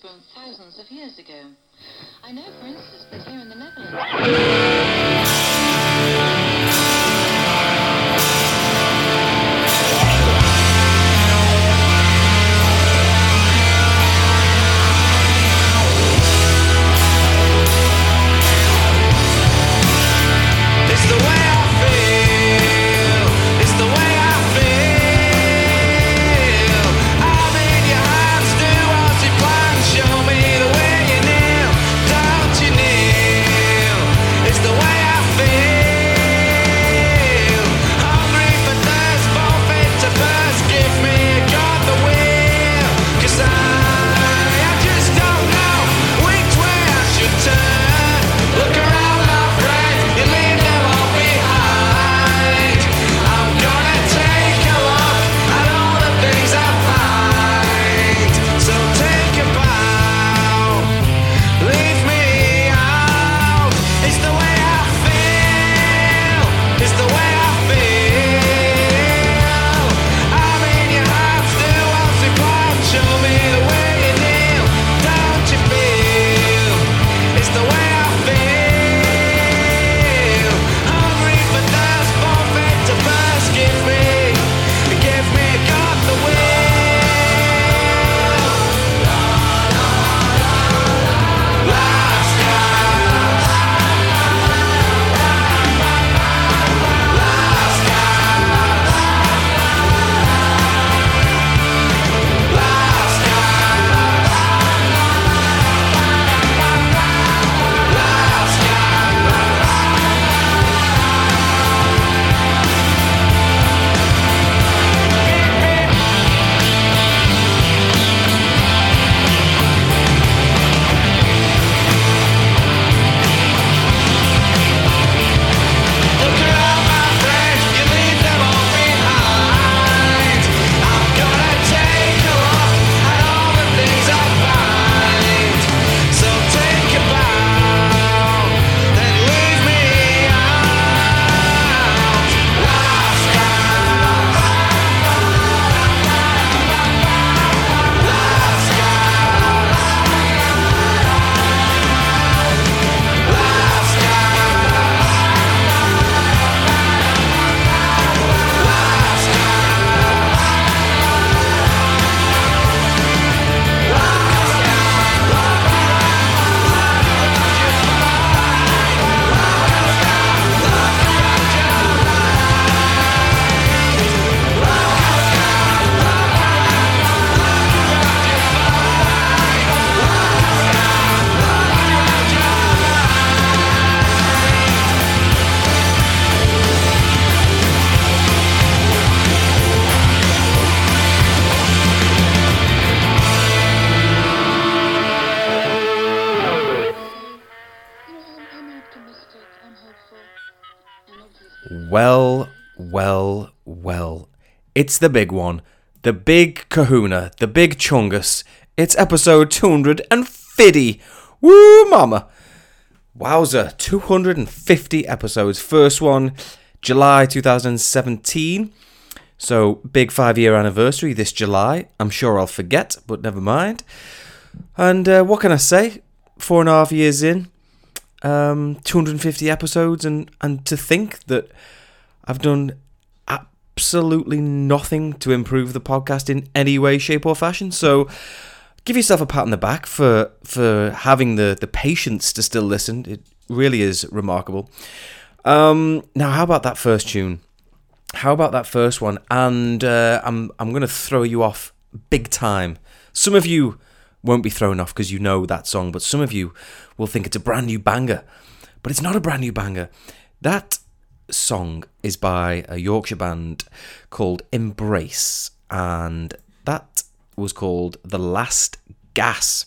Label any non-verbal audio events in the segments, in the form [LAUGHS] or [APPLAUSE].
from thousands of years ago. I know, for instance, that here in the Netherlands. It's the big one. The big kahuna. The big chungus. It's episode 250. Woo, mama. Wowza. 250 episodes. First one, July 2017. So, big five year anniversary this July. I'm sure I'll forget, but never mind. And uh, what can I say? Four and a half years in, um, 250 episodes, and, and to think that I've done absolutely nothing to improve the podcast in any way, shape, or fashion. So give yourself a pat on the back for for having the the patience to still listen. It really is remarkable. Um, now, how about that first tune? How about that first one? And uh, I'm I'm going to throw you off big time. Some of you won't be thrown off because you know that song, but some of you will think it's a brand new banger. But it's not a brand new banger. That song is by a Yorkshire band called Embrace, and that was called The Last Gas.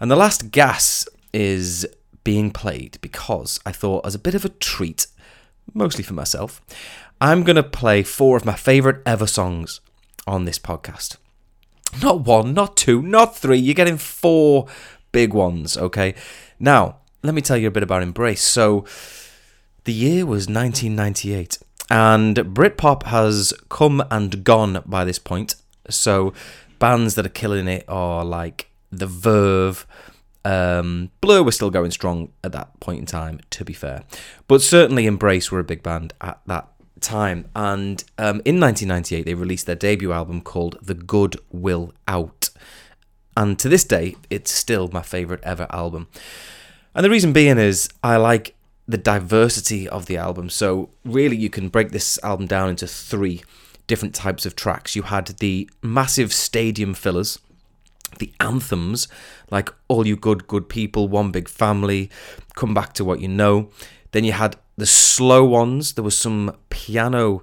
And The Last Gas is being played because I thought, as a bit of a treat, mostly for myself, I'm going to play four of my favourite ever songs on this podcast. Not one, not two, not three. You're getting four big ones, okay? Now, let me tell you a bit about Embrace. So, the year was 1998, and Britpop has come and gone by this point. So, bands that are killing it are like The Verve. Um, Blur were still going strong at that point in time, to be fair. But certainly Embrace were a big band at that time. And um, in 1998, they released their debut album called The Good Will Out. And to this day, it's still my favourite ever album. And the reason being is I like the diversity of the album. So, really, you can break this album down into three different types of tracks. You had the massive stadium fillers, the anthems, like All You Good, Good People, One Big Family, Come Back to What You Know. Then you had the slow ones. There was some piano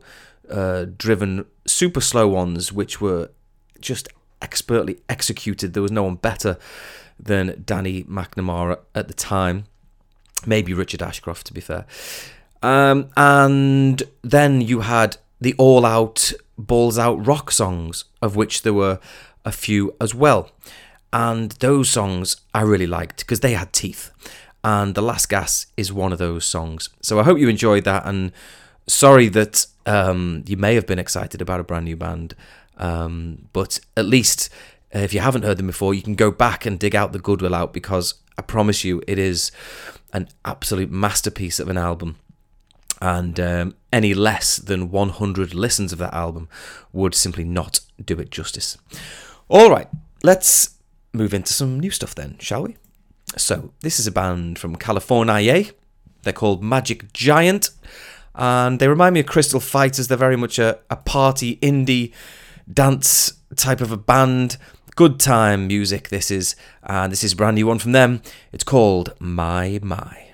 uh, driven, super slow ones, which were just expertly executed. There was no one better than Danny McNamara at the time. Maybe Richard Ashcroft, to be fair. Um, and then you had the all out, balls out rock songs, of which there were a few as well. And those songs I really liked because they had teeth. And The Last Gas is one of those songs. So I hope you enjoyed that. And sorry that um, you may have been excited about a brand new band. Um, but at least if you haven't heard them before, you can go back and dig out the Good Will Out because I promise you it is an absolute masterpiece of an album. And um, any less than 100 listens of that album would simply not do it justice. All right, let's move into some new stuff then, shall we? So, this is a band from California. They're called Magic Giant, and they remind me of Crystal Fighters. They're very much a, a party indie dance type of a band. Good time music, this is, and this is brand new one from them. It's called My My.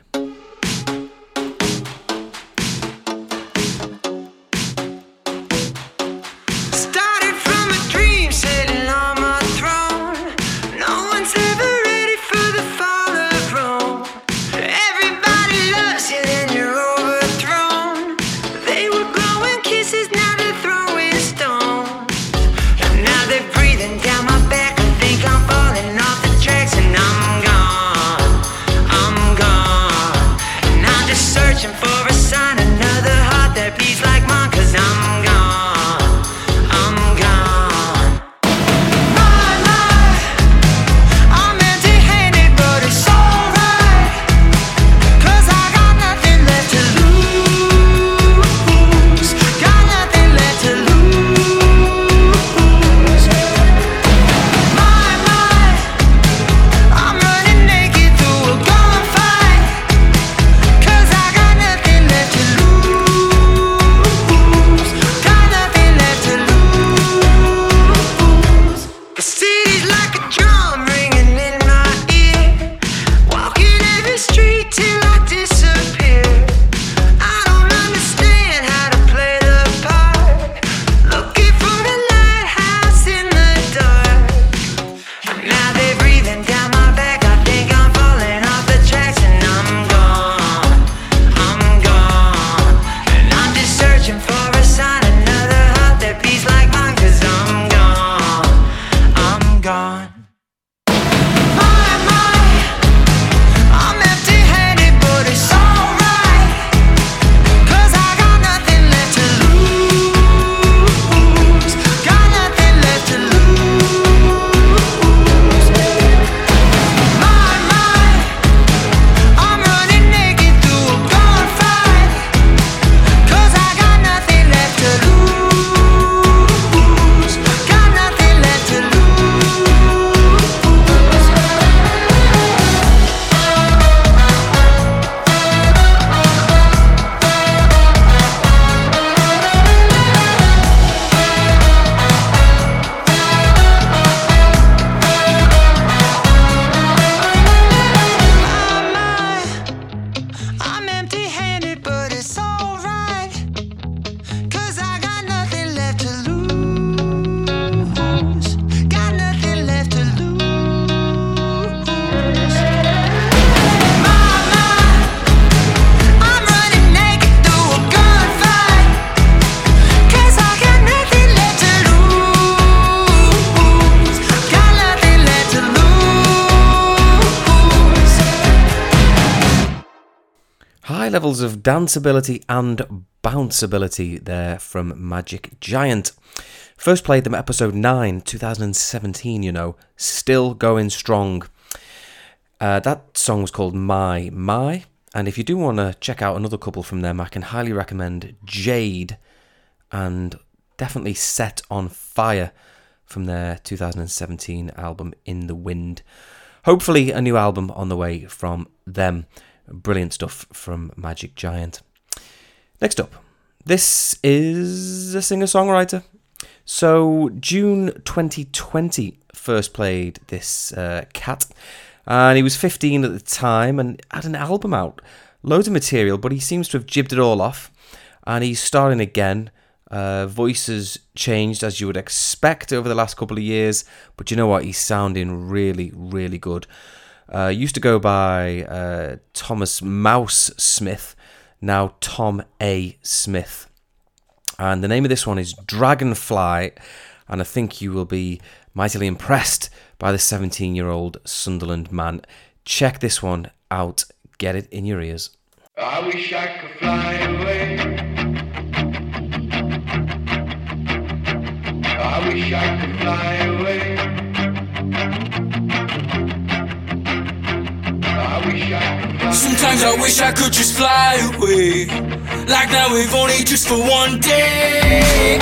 Danceability and bounceability there from Magic Giant. First played them episode 9, 2017, you know. Still going strong. Uh, that song was called My My. And if you do want to check out another couple from them, I can highly recommend Jade and definitely Set on Fire from their 2017 album In the Wind. Hopefully, a new album on the way from them. Brilliant stuff from Magic Giant. Next up, this is a singer songwriter. So, June 2020 first played this uh, cat, and he was 15 at the time and had an album out. Loads of material, but he seems to have jibbed it all off, and he's starting again. Uh, voices changed as you would expect over the last couple of years, but you know what? He's sounding really, really good. Uh, used to go by uh, Thomas Mouse Smith, now Tom A. Smith. And the name of this one is Dragonfly, and I think you will be mightily impressed by the 17 year old Sunderland man. Check this one out, get it in your ears. I wish I could fly away. I wish I could fly away. Sometimes I wish I could just fly away. Like now, if only just for one day.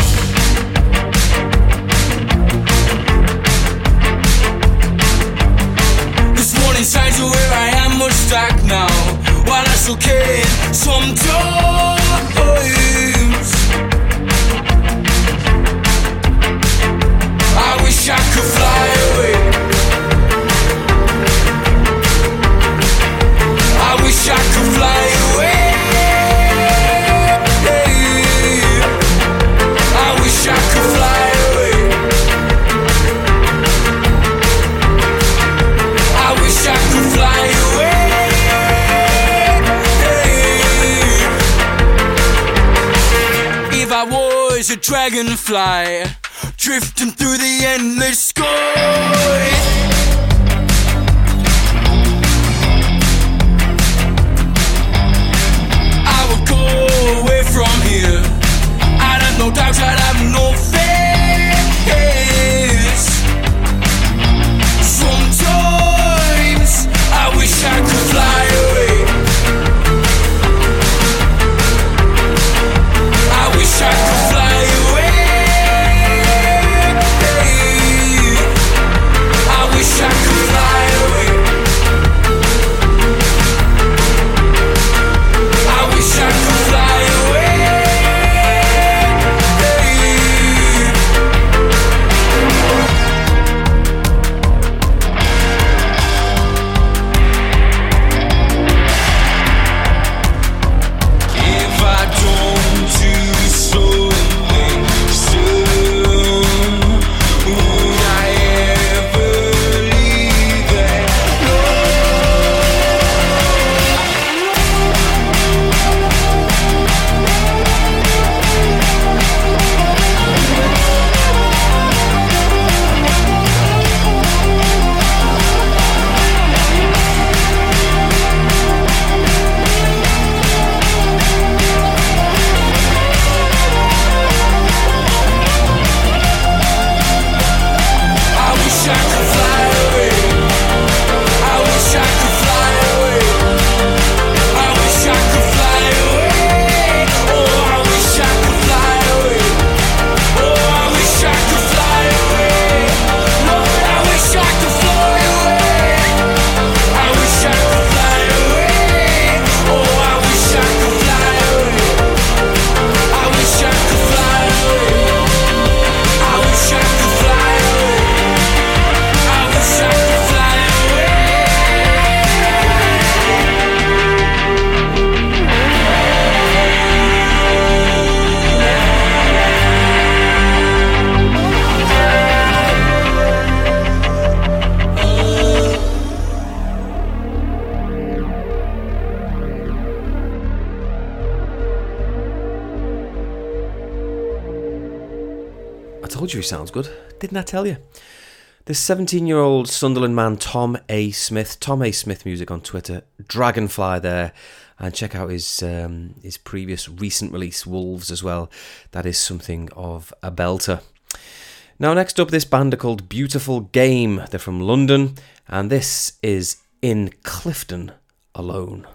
This morning signs are where I am much stuck now. While I still can sometimes. I wish I could fly away. A dragonfly drifting through the endless sky. Away from here. I'd have no doubts, I'd have no fears. Sometimes I wish I could fly Didn't I tell you? This 17 year old Sunderland man, Tom A. Smith, Tom A. Smith Music on Twitter, Dragonfly there, and check out his um, his previous recent release, Wolves, as well. That is something of a belter. Now, next up, this band are called Beautiful Game. They're from London, and this is In Clifton Alone.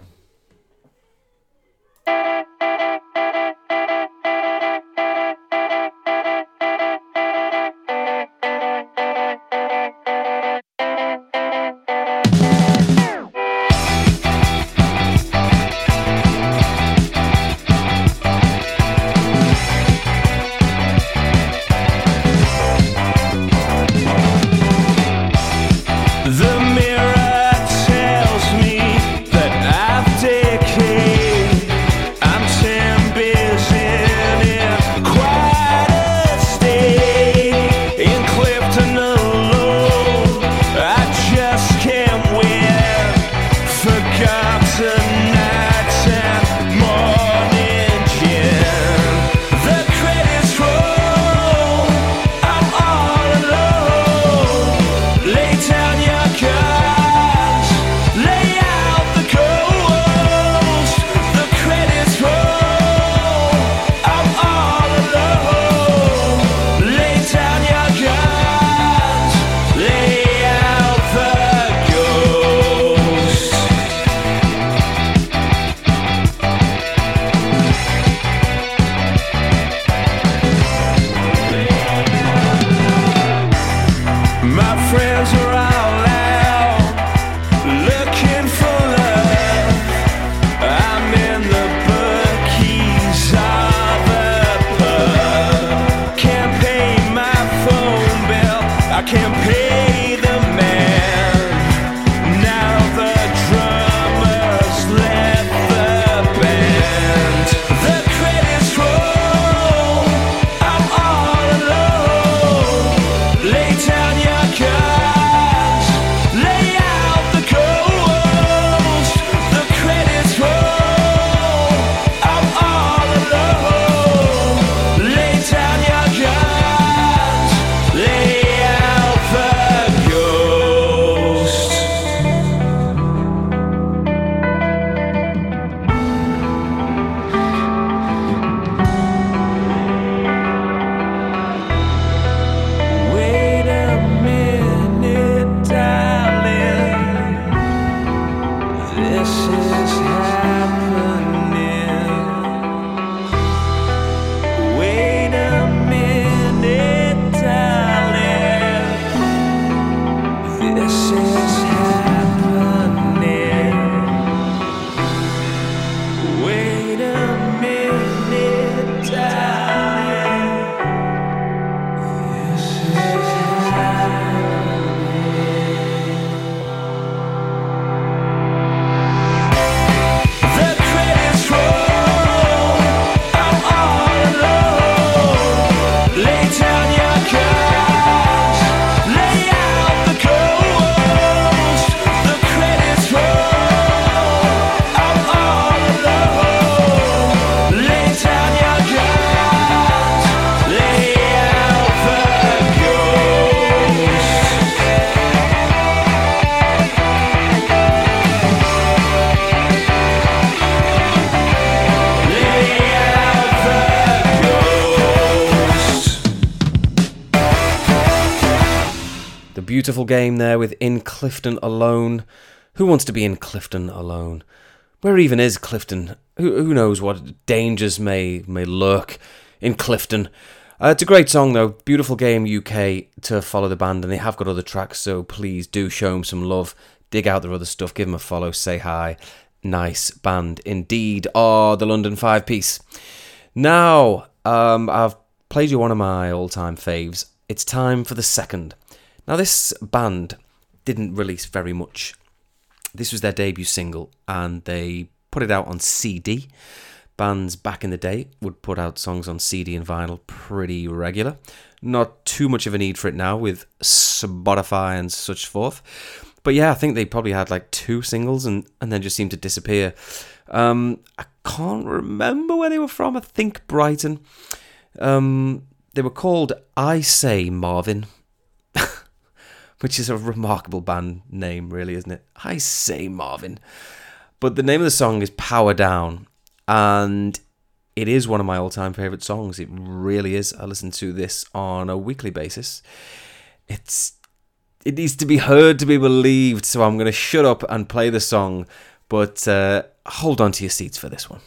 Beautiful game there with In Clifton Alone. Who wants to be in Clifton alone? Where even is Clifton? Who, who knows what dangers may may lurk in Clifton? Uh, it's a great song though. Beautiful game UK to follow the band, and they have got other tracks. So please do show them some love. Dig out their other stuff. Give them a follow. Say hi. Nice band indeed. Oh, the London Five Piece. Now, um, I've played you one of my all-time faves. It's time for the second. Now, this band didn't release very much. This was their debut single, and they put it out on CD. Bands back in the day would put out songs on CD and vinyl pretty regular. Not too much of a need for it now with Spotify and such forth. But yeah, I think they probably had like two singles and, and then just seemed to disappear. Um, I can't remember where they were from. I think Brighton. Um, they were called I Say Marvin, which is a remarkable band name, really, isn't it? I Say Marvin. But the name of the song is Power Down, and it is one of my all-time favorite songs. It really is. I listen to this on a weekly basis. It's it needs to be heard to be believed, so I'm going to shut up and play the song, but uh, hold on to your seats for this one.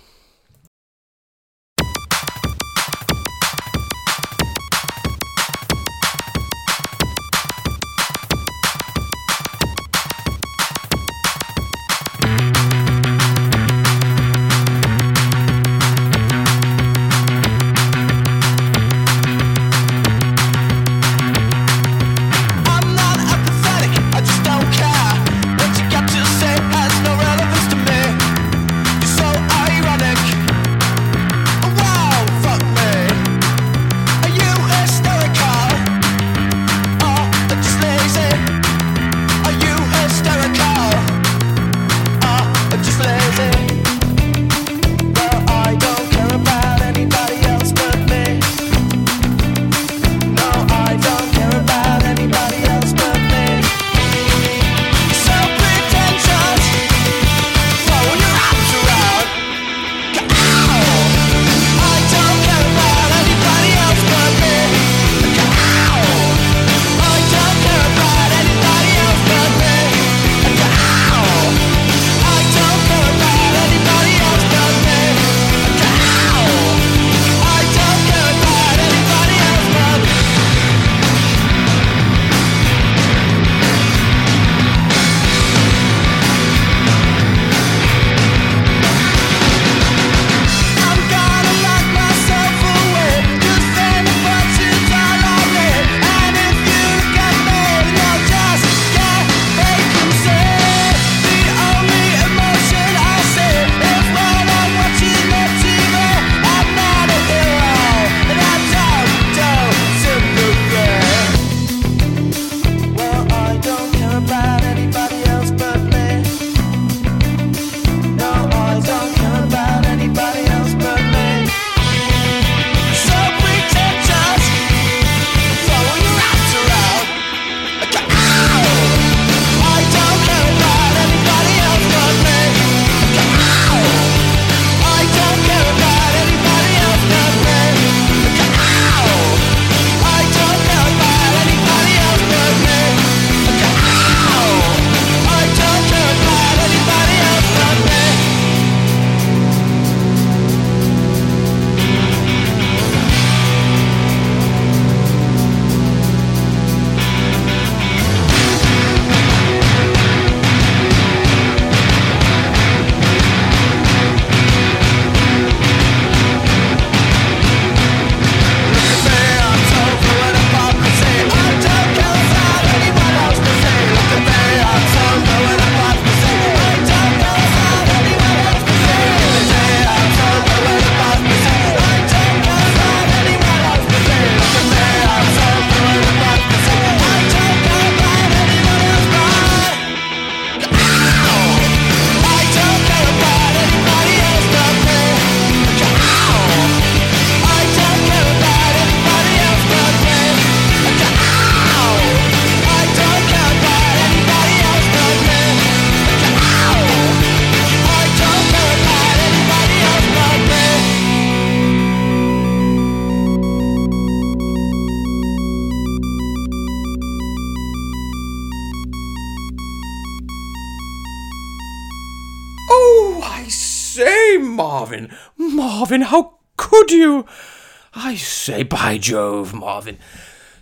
Jove, Marvin.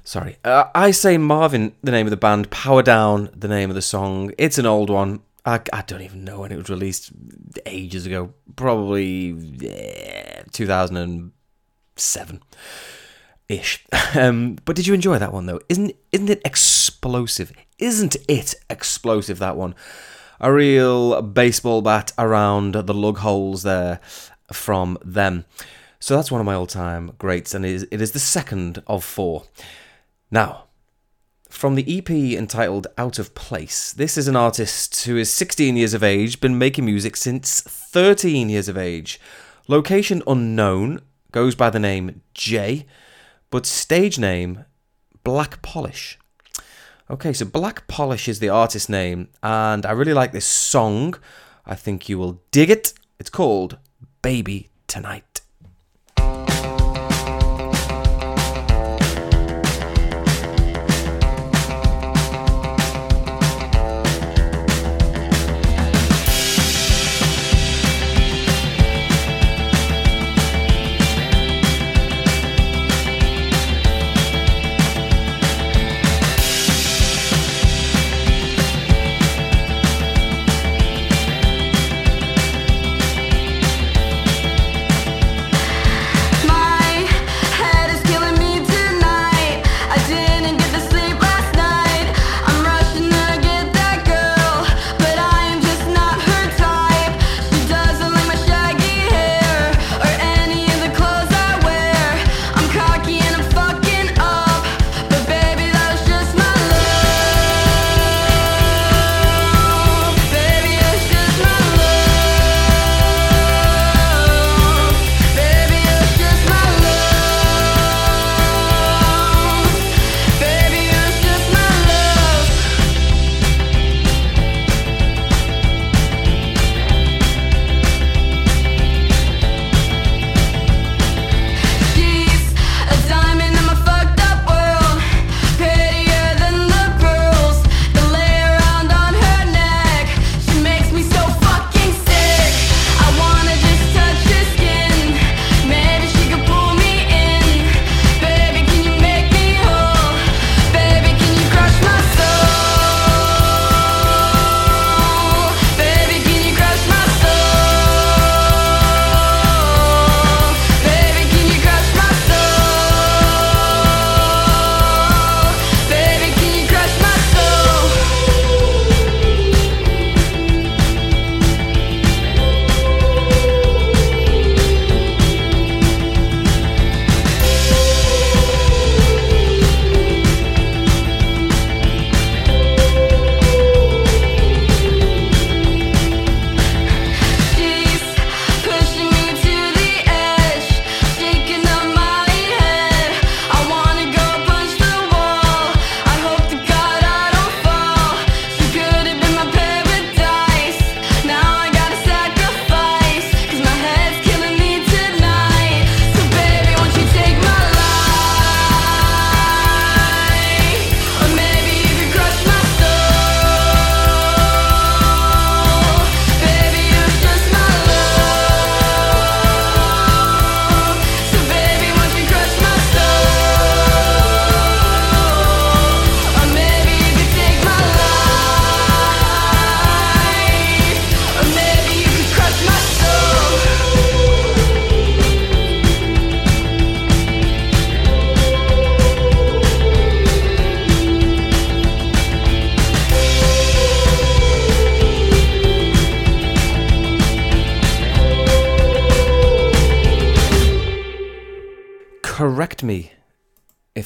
Sorry. Uh, I say, Marvin, the name of the band. Power Down, the name of the song. It's an old one. I, I don't even know when it was released ages ago. Probably yeah, 2007 ish. [LAUGHS] Um, but did you enjoy that one though? Isn't isn't it explosive? Isn't it explosive that one? A real baseball bat around the lug holes there from them. So that's one of my all-time greats, and it is, it is the second of four. Now, from the EP entitled Out of Place, this is an artist who is 16 years of age, been making music since 13 years of age. Location unknown, goes by the name Jay, but stage name Black Polish. Okay, so Black Polish is the artist name, and I really like this song. I think you will dig it. It's called Baby Tonight.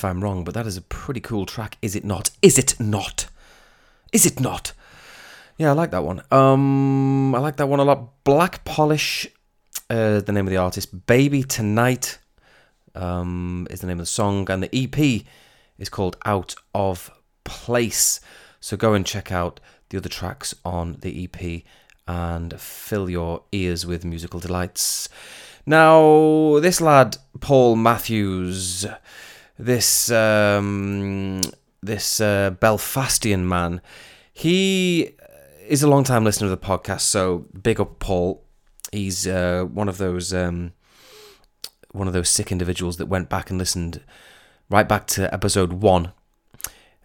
I'm wrong, but that is a pretty cool track, is it not? Is it not? Is it not? Yeah, I like that one. Um, I like that one a lot. Black Polish, uh, the name of the artist. Baby Tonight um, is the name of the song, and the EP is called Out of Place. So go and check out the other tracks on the EP and fill your ears with musical delights. Now, this lad, Paul Matthews, this um, this uh, Belfastian man, he is a long time listener of the podcast. So big up, Paul. He's uh, one of those um, one of those sick individuals that went back and listened right back to episode one.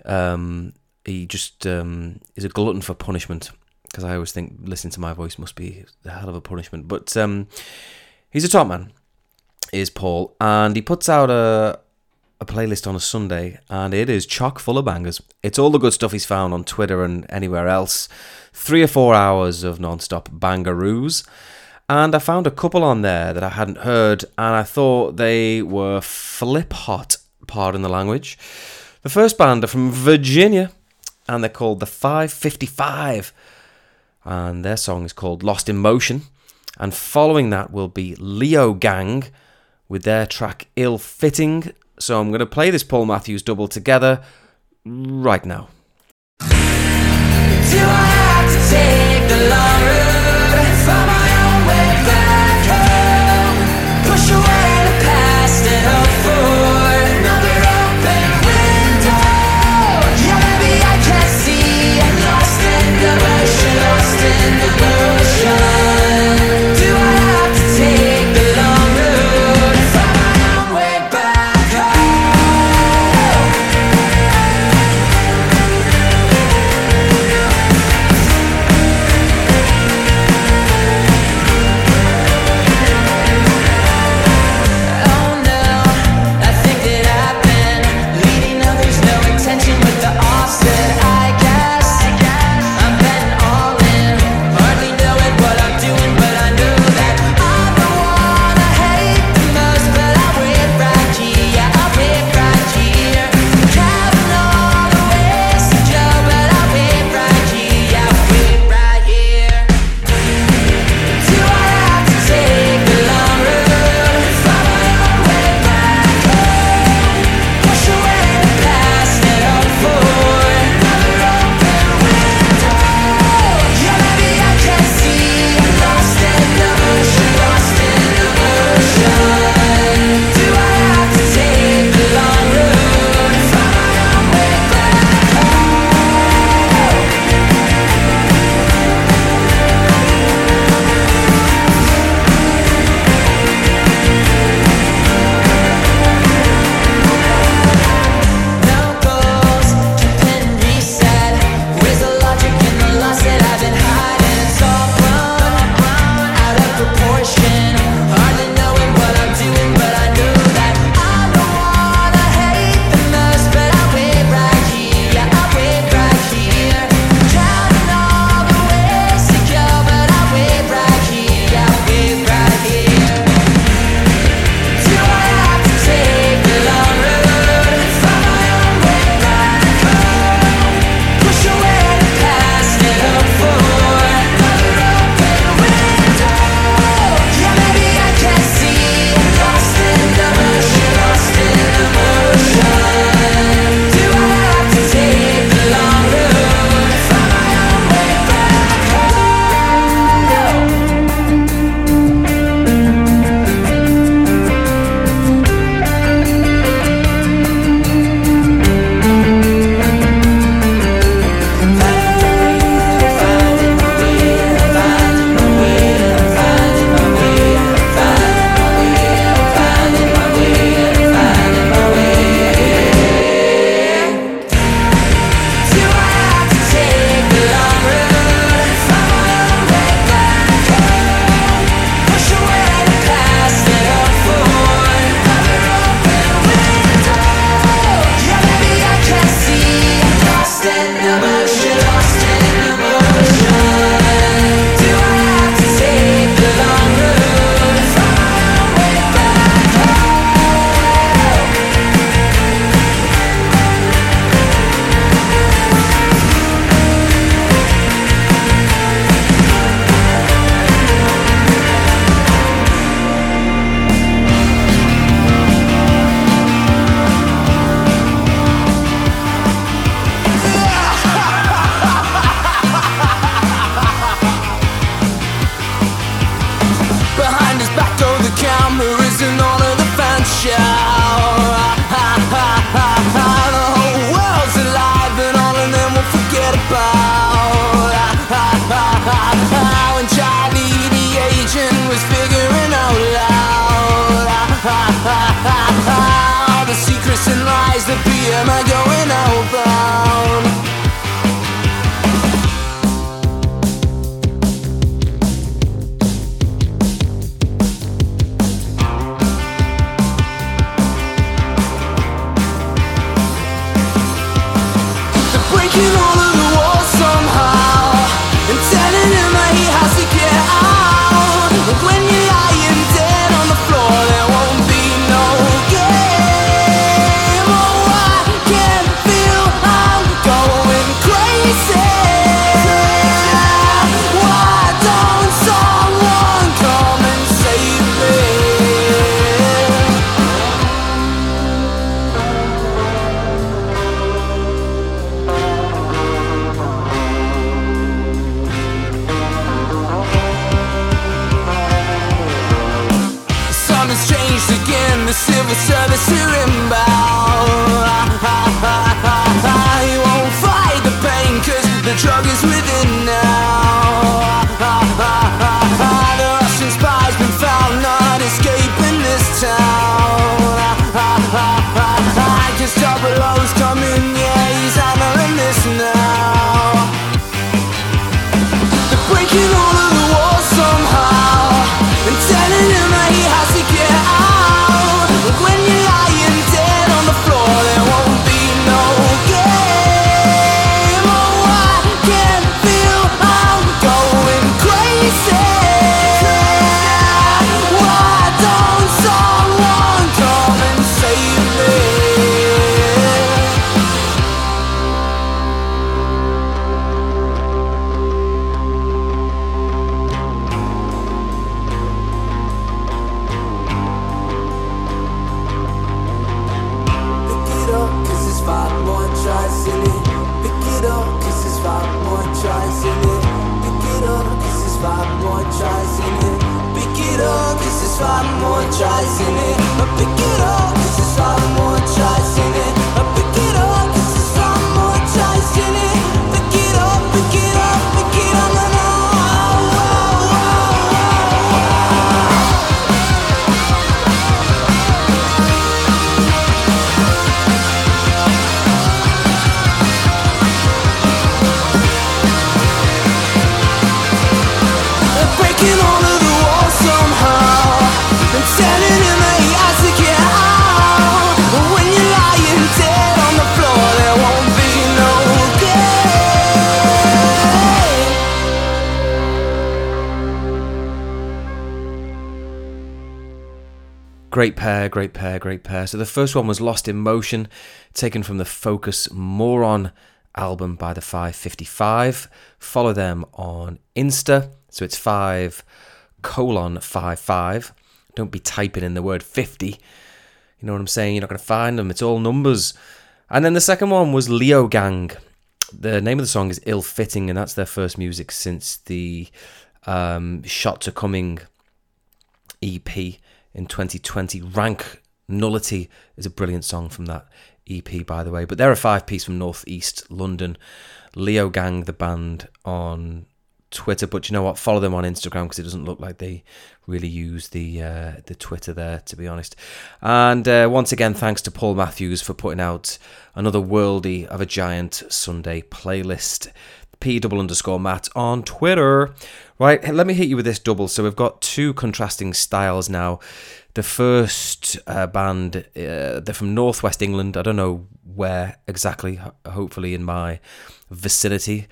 Um, he just um, is a glutton for punishment because I always think listening to my voice must be a hell of a punishment. But um, he's a top man, is Paul, and he puts out a a playlist on a Sunday, and it is chock full of bangers. It's all the good stuff he's found on Twitter and anywhere else. Three or four hours of non-stop bangaroos. And I found a couple on there that I hadn't heard, and I thought they were flip hot, pardon the language. The first band are from Virginia, and they're called the 5:55. And their song is called Lost in Motion. And following that will be Leogang with their track Ill Fitting. So I'm going to play this Paul Matthews double together right now. Do I have like you want Great pair, great pair, great pair. So the first one was Lost in Motion, taken from the Focus Moron album by the 5:55. Follow them on Insta. So it's 5 colon 55. Don't be typing in the word 50. You know what I'm saying? You're not going to find them. It's all numbers. And then the second one was Leogang. The name of the song is Ill Fitting, and that's their first music since the um, Shot to Coming EP in 2020. Rank Nullity is a brilliant song from that EP, by the way. But they're a five piece from Northeast London. Leogang, the band, on Twitter. But you know what? Follow them on Instagram because it doesn't look like they really use the uh, the Twitter there, to be honest. And uh, once again, thanks to Paul Matthews for putting out another worldy of a giant Sunday playlist. P double underscore Matt on Twitter. Right, let me hit you with this double. So we've got two contrasting styles now. The first uh, band, uh, they're from Northwest England. I don't know where exactly, hopefully in my vicinity.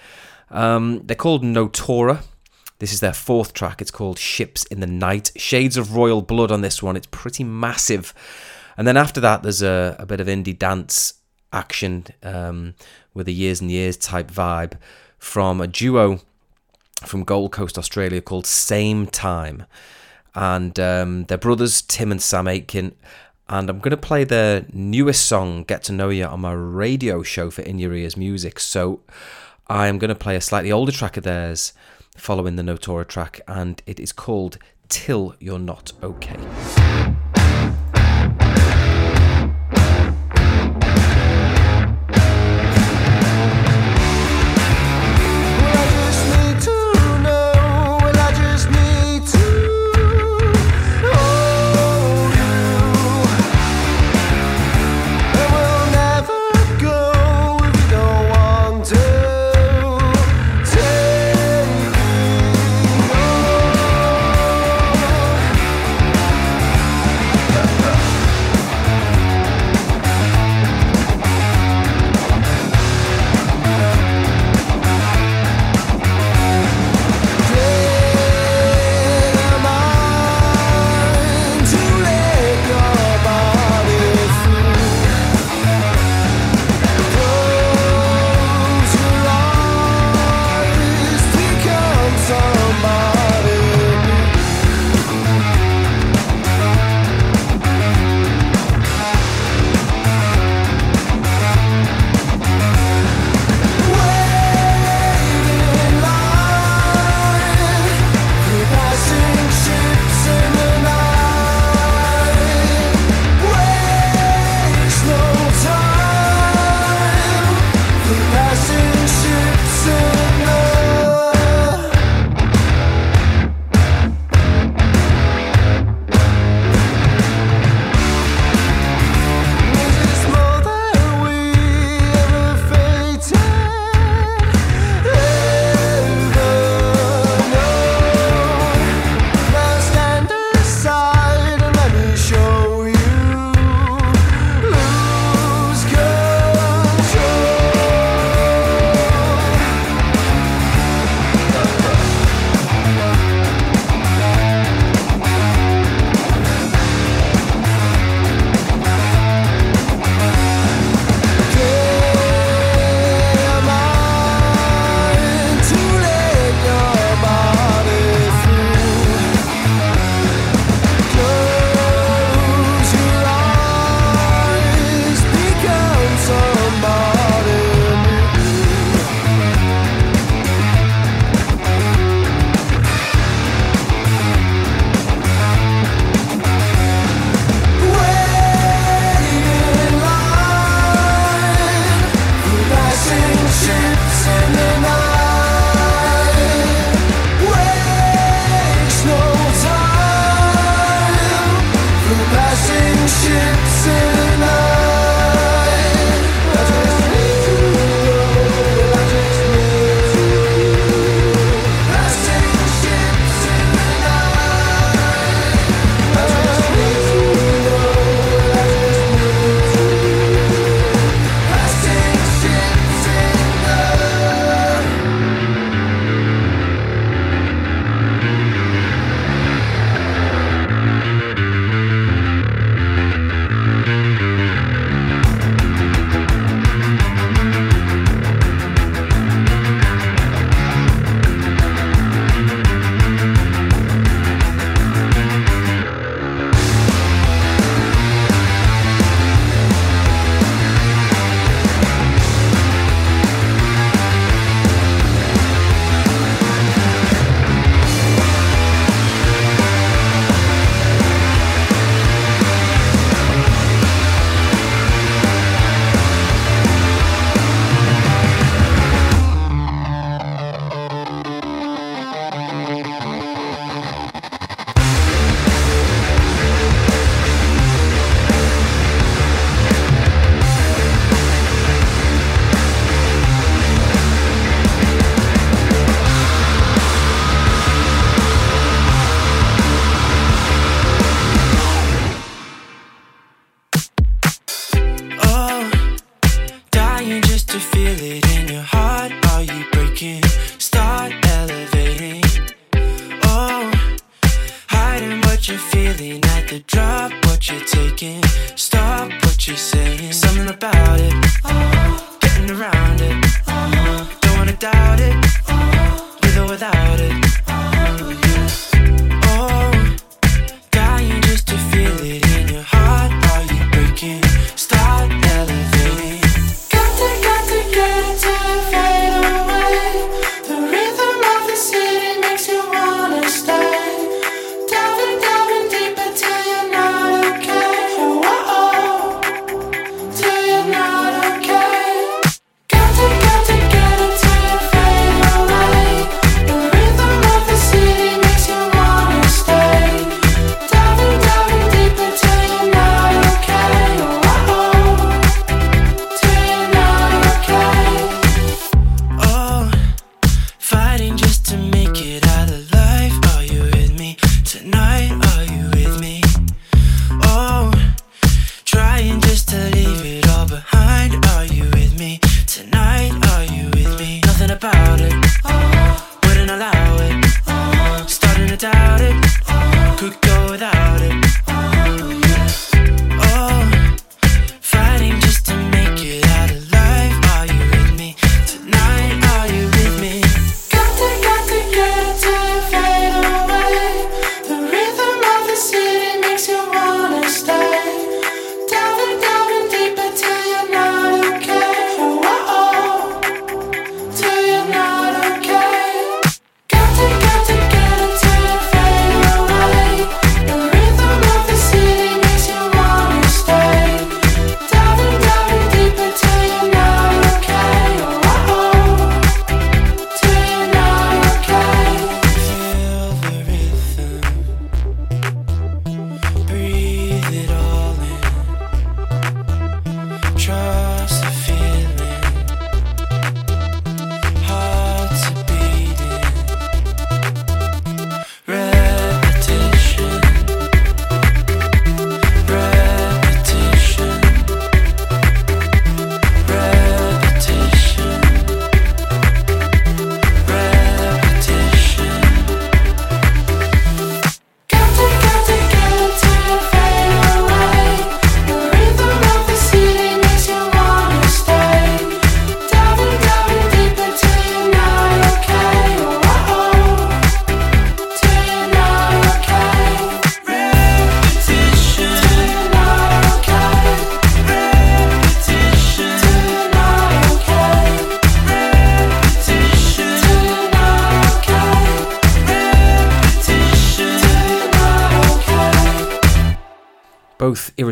Um, they're called Notora. This is their fourth track. It's called Ships in the Night. Shades of Royal Blood on this one. It's pretty massive. And then after that, there's a, a bit of indie dance action um, with a years and years type vibe from a duo from Gold Coast, Australia called Sametime. And um, they're brothers, Tim and Sam Aitken. And I'm going to play their newest song, Get to Know You, on my radio show for In Your Ears Music. So I'm going to play a slightly older track of theirs following the Notora track, and it is called Till You're Not Okay.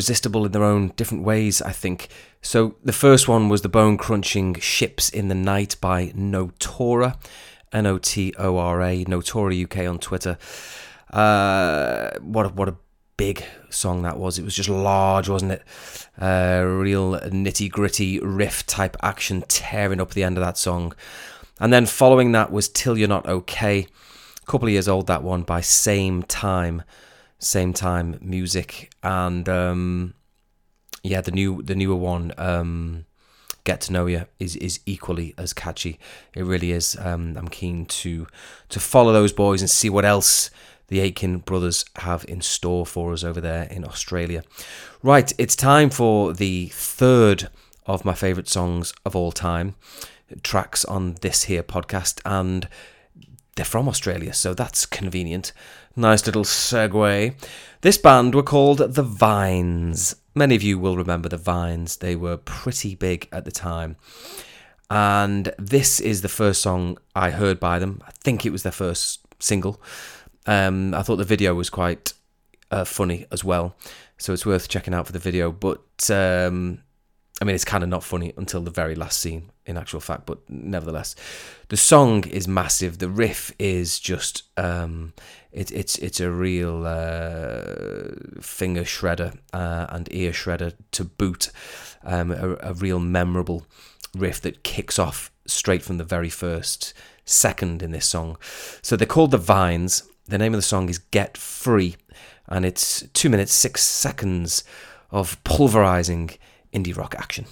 Irresistible in their own different ways, I think. So the first one was the bone crunching Ships in the Night by Notora, N O T O R A, Notora UK on Twitter. Uh, what a, what a big song that was. It was just large, wasn't it? Uh, real nitty gritty riff type action tearing up the end of that song. And then following that was Till You're Not Okay. A couple of years old, that one by Sametime same time music and um yeah the new the newer one um get to know you is is equally as catchy it really is um i'm keen to to follow those boys and see what else the Aitken brothers have in store for us over there in Australia. Right, it's time for the third of my favourite songs of all time, tracks on this here podcast, and they're from Australia, so that's convenient. Nice little segue. This band were called The Vines. Many of you will remember The Vines, they were pretty big at the time. And this is the first song I heard by them. I think it was their first single. Um, I thought the video was quite uh, funny as well, so it's worth checking out for the video. But um, I mean, it's kind of not funny until the very last scene, in actual fact. But nevertheless, the song is massive. The riff is just um, it, it's it's a real uh, finger shredder uh, and ear shredder to boot. Um, a, a real memorable riff that kicks off straight from the very first second in this song. So they're called the Vines. The name of the song is Get Free, and it's two minutes six seconds of pulverizing indie rock action.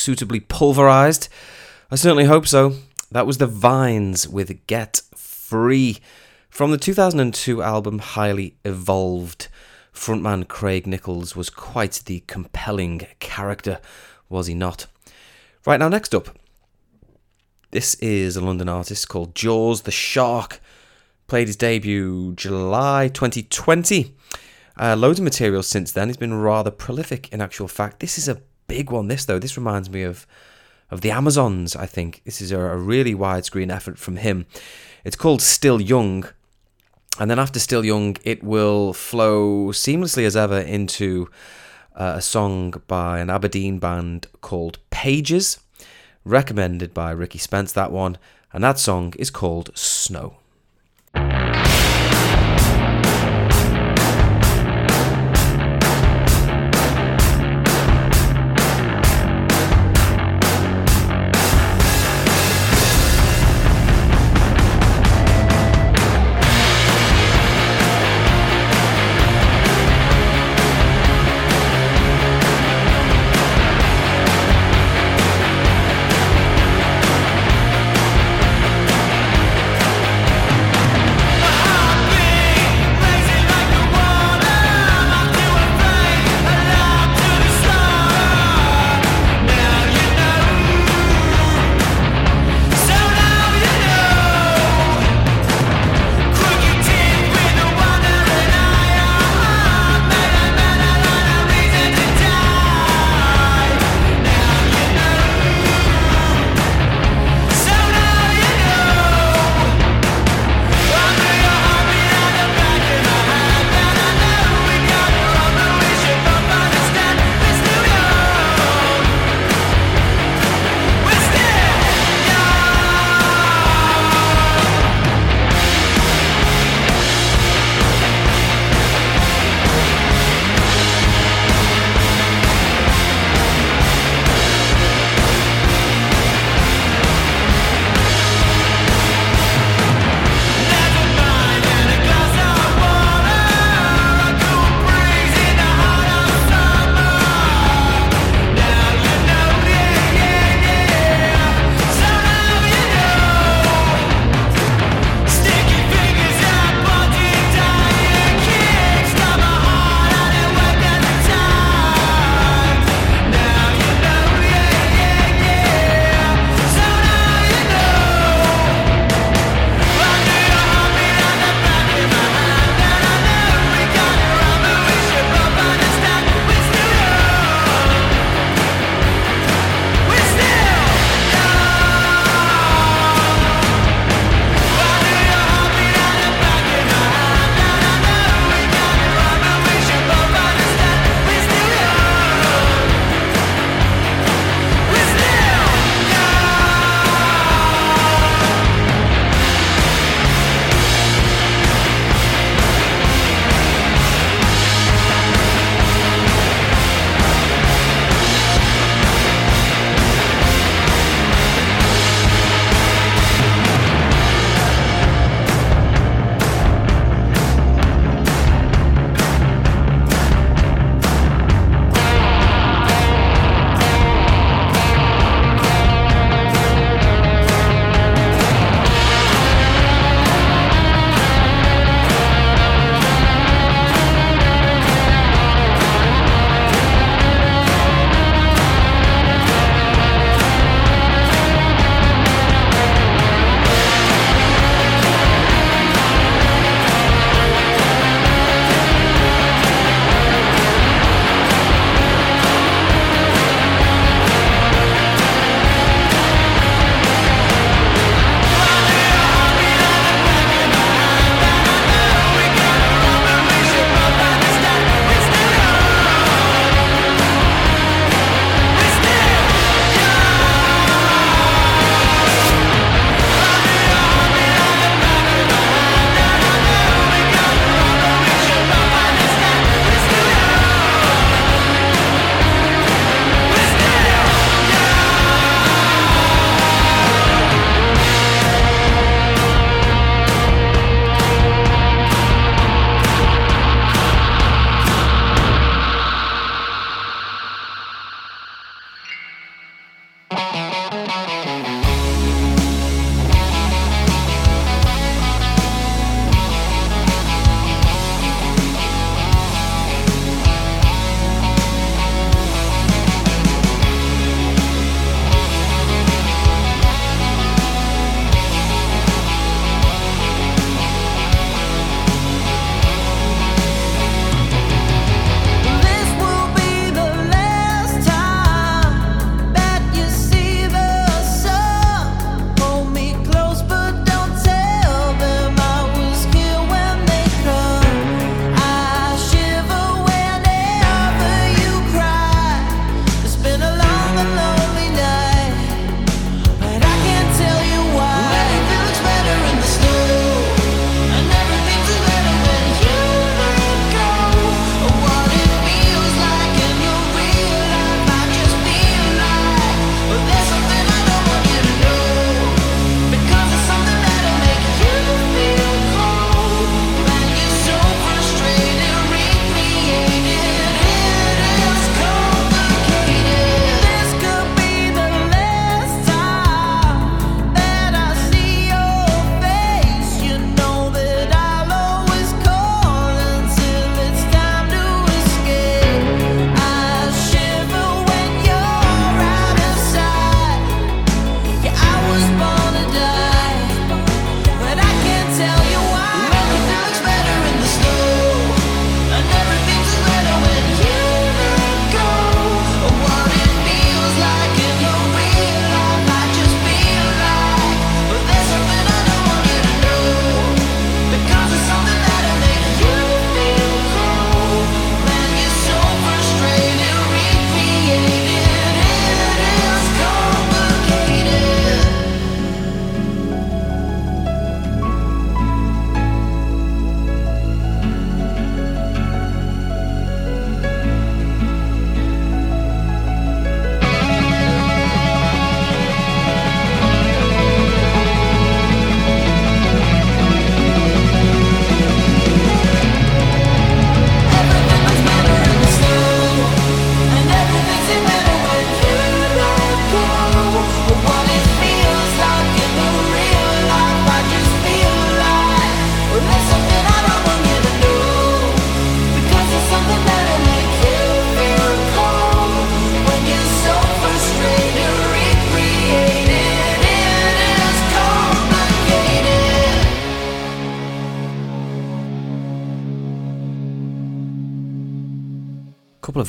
Suitably pulverized? I certainly hope so. That was the Vines with Get Free from the 2002 album Highly Evolved. Frontman Craig Nicholls was quite the compelling character, was he not? Right now, next up, this is a London artist called Jaws the Shark. Played his debut July 2020. Uh, loads of material since then. He's been rather prolific in actual fact. This is a big one, this though. This reminds me of of the Amazons, I think. This is a, a really widescreen effort from him. It's called Still Young. And then after Still Young, it will flow seamlessly as ever into uh, a song by an Aberdeen band called Pages, recommended by Ricky Spence, that one. And that song is called Snow. Snow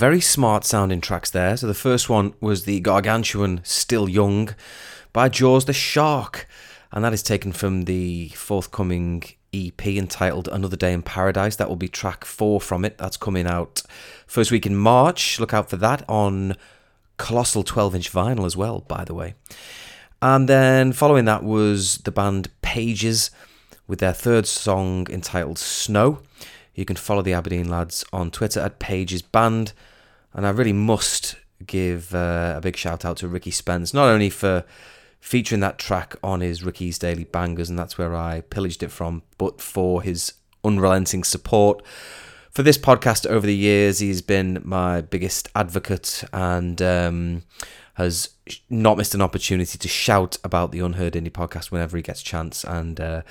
very smart sounding tracks there. So the first one was the gargantuan Still Young by Jaws the Shark, and that is taken from the forthcoming EP entitled Another Day in Paradise. That will be track four from it. That's coming out first week in March. Look out for that on colossal 12 inch vinyl as well, by the way. And then following that was the band Pages with their third song entitled Snow. You can follow the Aberdeen lads on Twitter at Pages Band. And I really must give uh, a big shout out to Ricky Spence, not only for featuring that track on his Ricky's Daily Bangers, and that's where I pillaged it from, but for his unrelenting support. For this podcast over the years, he's been my biggest advocate and um, has not missed an opportunity to shout about the Unheard Indie podcast whenever he gets a chance. And uh,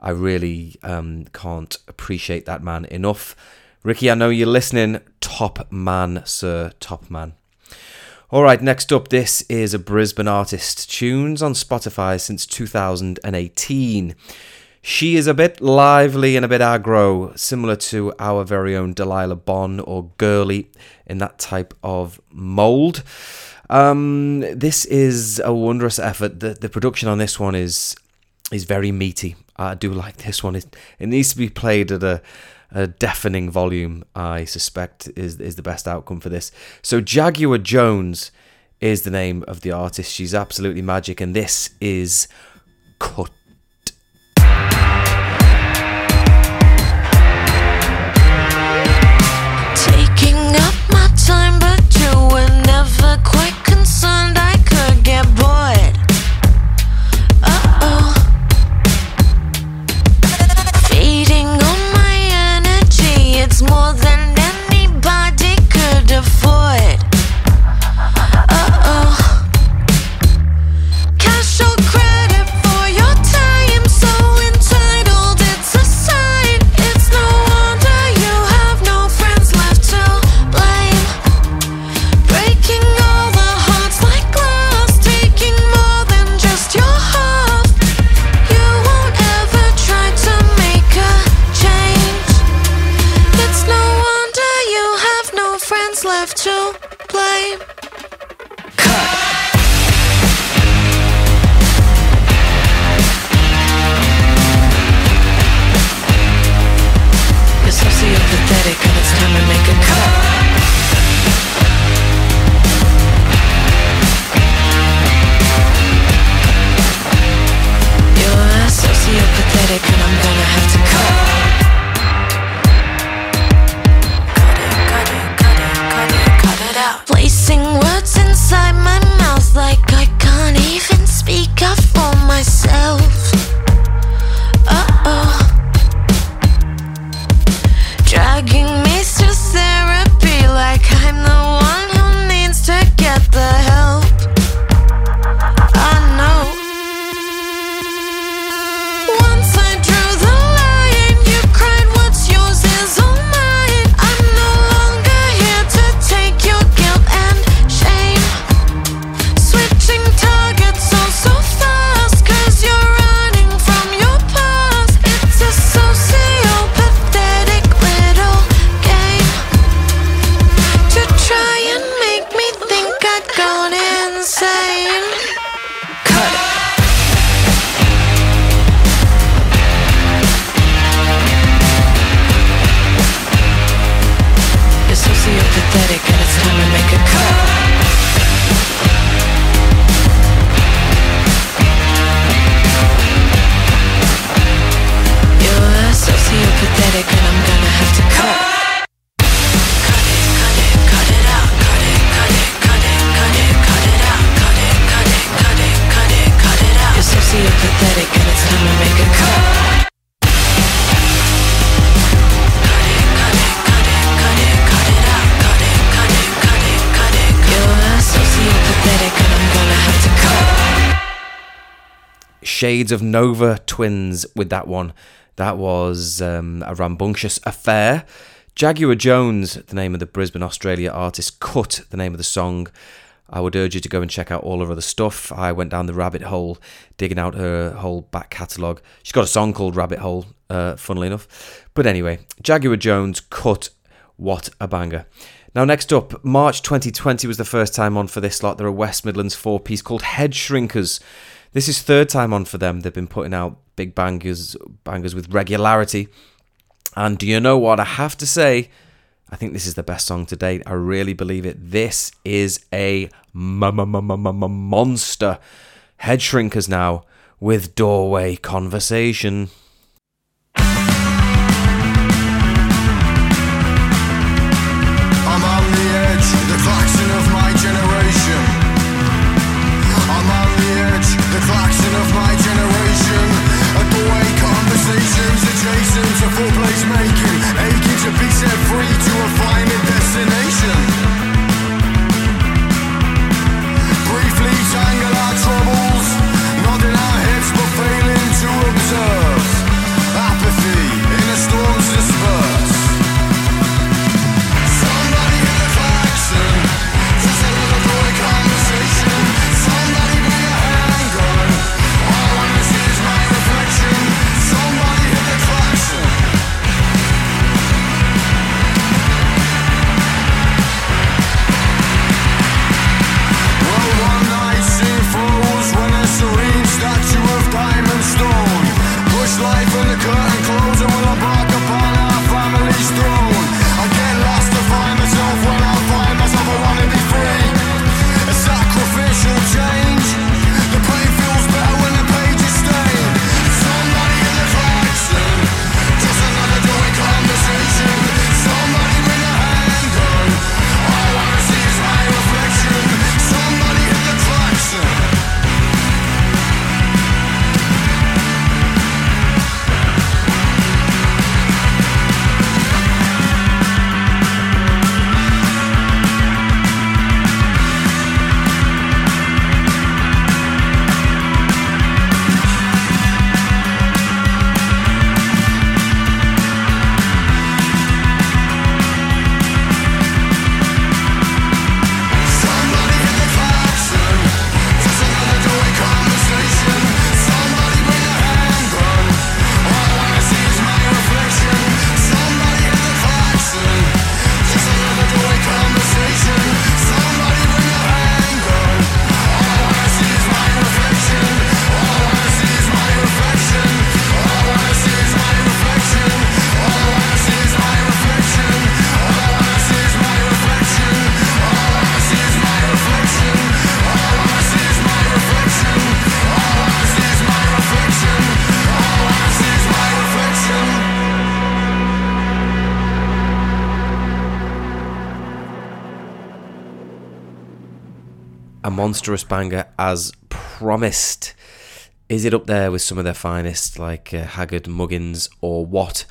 I really um, can't appreciate that man enough. Ricky, I know you're listening. Top man, sir. Top man. All right, next up, this is a Brisbane artist. Tunes on Spotify since 2018. She is a bit lively and a bit aggro, similar to our very own Delilah Bon or Girli in that type of mould. Um, this is a wondrous effort. The, the production on this one is is very meaty. I do like this one. It, it needs to be played at a, a deafening volume. I suspect is is the best outcome for this. So Jaguar Jones is the name of the artist. She's absolutely magic, and this is cut. Taking up my time, but you were never quite Shades of Nova Twins with that one. That was um, a rambunctious affair. Jaguar Jones, the name of the Brisbane, Australia artist, cut the name of the song. I would urge you to go and check out all her other stuff. I went down the rabbit hole, digging out her whole back catalogue. She's got a song called Rabbit Hole, uh, funnily enough. But anyway, Jaguar Jones cut. What a banger. Now, next up, March 2020 was the first time on for this lot. They're a West Midlands four piece called Headshrinkers. This is third time on for them. They've been putting out big bangers, bangers with regularity. And do you know what? I have to say, I think this is the best song to date. I really believe it. This is a monster. Headshrinkers now with Doorway Conversation. Monstrous banger as promised. Is it up there with some of their finest, like uh, Haggard, Muggins, or what?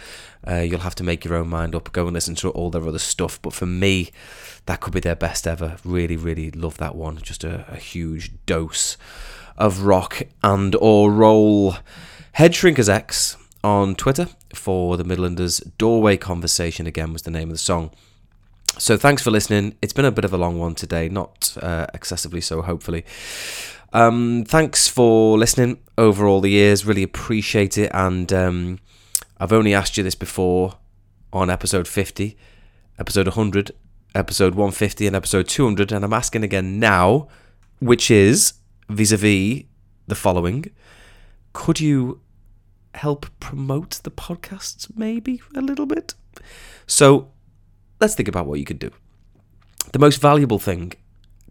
Uh, you'll have to make your own mind up. Go and listen to all their other stuff. But for me, that could be their best ever. Really, really love that one. Just a, a huge dose of rock and or roll. Headshrinkers X on Twitter for the Midlanders. Doorway Conversation again was the name of the song. So thanks for listening. It's been a bit of a long one today, not uh, excessively so, hopefully. Um, thanks for listening over all the years. Really appreciate it. And um, I've only asked you this before on episode 50, episode 100, episode 150, and episode 200. And I'm asking again now, which is vis a vis the following. Could you help promote the podcasts maybe a little bit? So let's think about what you could do. The most valuable thing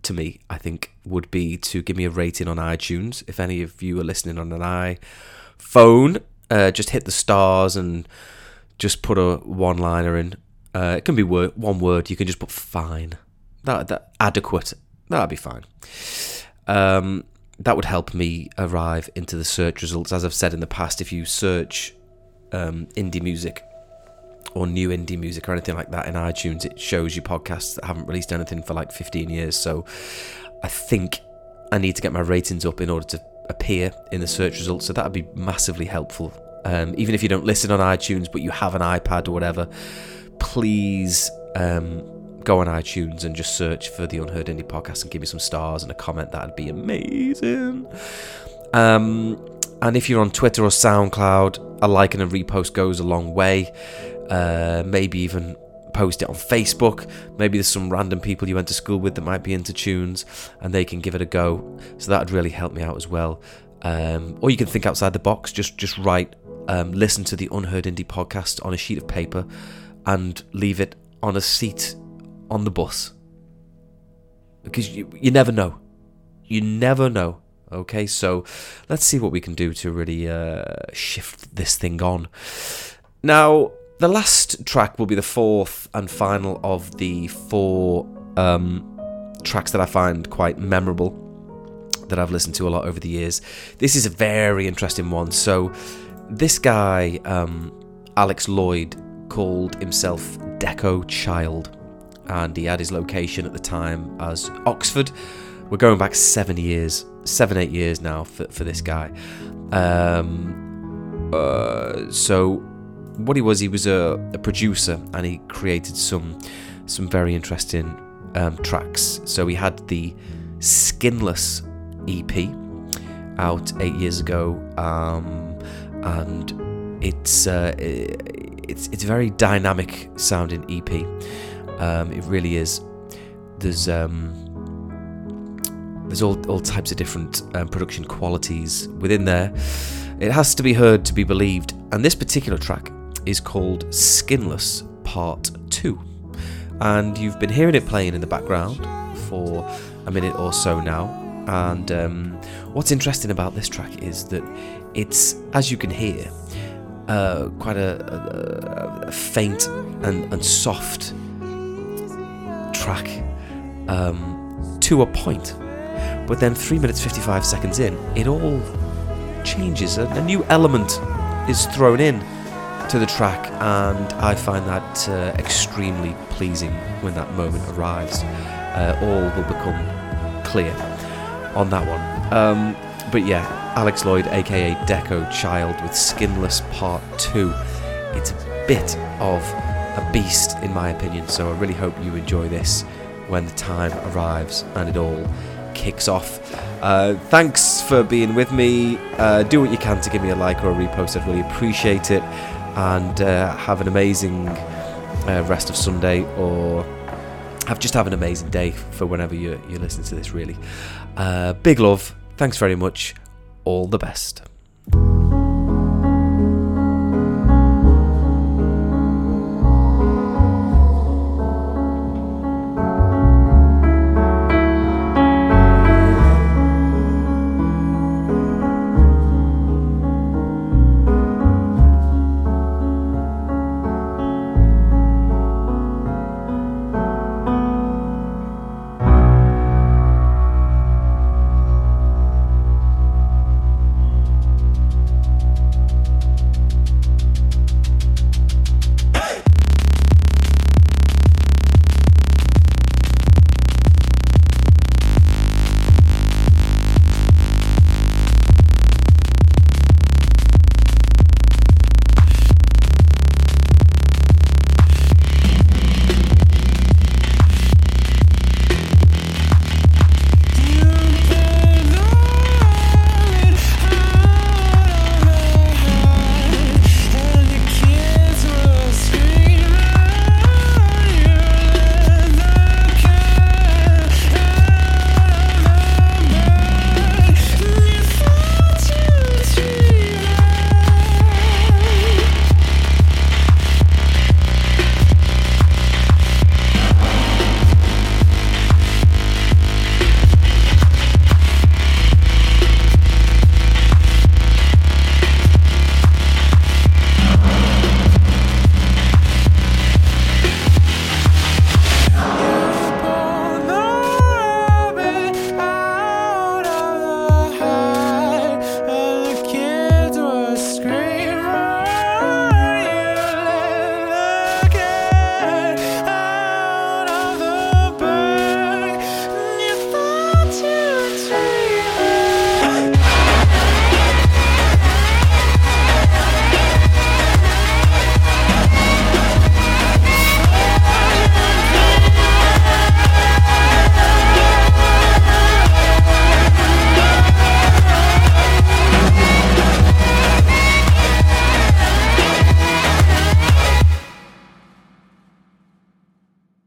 to me, I think, would be to give me a rating on iTunes. If any of you are listening on an iPhone, uh, just hit the stars and just put a one-liner in. Uh, it can be one word. You can just put fine. That that adequate. That'd be fine. Um, that would help me arrive into the search results. As I've said in the past, if you search um, indie music or new indie music or anything like that in iTunes, it shows you podcasts that haven't released anything for like 15 years. So I think I need to get my ratings up in order to appear in the search results. So that would be massively helpful. Um, even if you don't listen on iTunes, but you have an iPad or whatever, please um, go on iTunes and just search for the Unheard Indie Podcast and give me some stars and a comment. That'd be amazing. Um, and if you're on Twitter or SoundCloud, a like and a repost goes a long way. Uh, maybe even post it on Facebook. Maybe there's some random people you went to school with that might be into tunes and they can give it a go. So that would really help me out as well. Um, or you can think outside the box. Just just write, um, listen to the Unheard Indie podcast on a sheet of paper, and leave it on a seat on the bus. Because you you never know, you never know. Okay, so let's see what we can do to really uh, shift this thing on. Now, the last track will be the fourth and final of the four um, tracks that I find quite memorable that I've listened to a lot over the years. This is a very interesting one. So, this guy, um, Alex Lloyd, called himself Deco Child, and he had his location at the time as Oxford. We're going back seven years, seven, eight years now for, for this guy. Um, uh, so, what he was, he was a, a producer, and he created some some very interesting um, tracks. So he had the Skinless EP out eight years ago, um, and it's uh, it's it's a very dynamic sounding EP. Um, it really is. There's um, there's all all types of different um, production qualities within there. It has to be heard to be believed, and this particular track is called Skinless Part Two, and you've been hearing it playing in the background for a minute or so now. And um, what's interesting about this track is that it's, as you can hear, uh, quite a, a, a faint and, and soft track um, to a point. But then, 3 minutes 55 seconds in, it all changes. A, a new element is thrown in to the track, and I find that uh, extremely pleasing when that moment arrives. Uh, all will become clear on that one. Um, but yeah, Alex Lloyd, aka Deco Child, with Skinless Part 2. It's a bit of a beast, in my opinion, so I really hope you enjoy this when the time arrives and it all kicks off. Uh, thanks for being with me. Uh, do what you can to give me a like or a repost, I'd really appreciate it. And uh, have an amazing uh, rest of Sunday or have just have an amazing day for whenever you're, you're listening to this, really. Uh, big love. Thanks very much. All the best.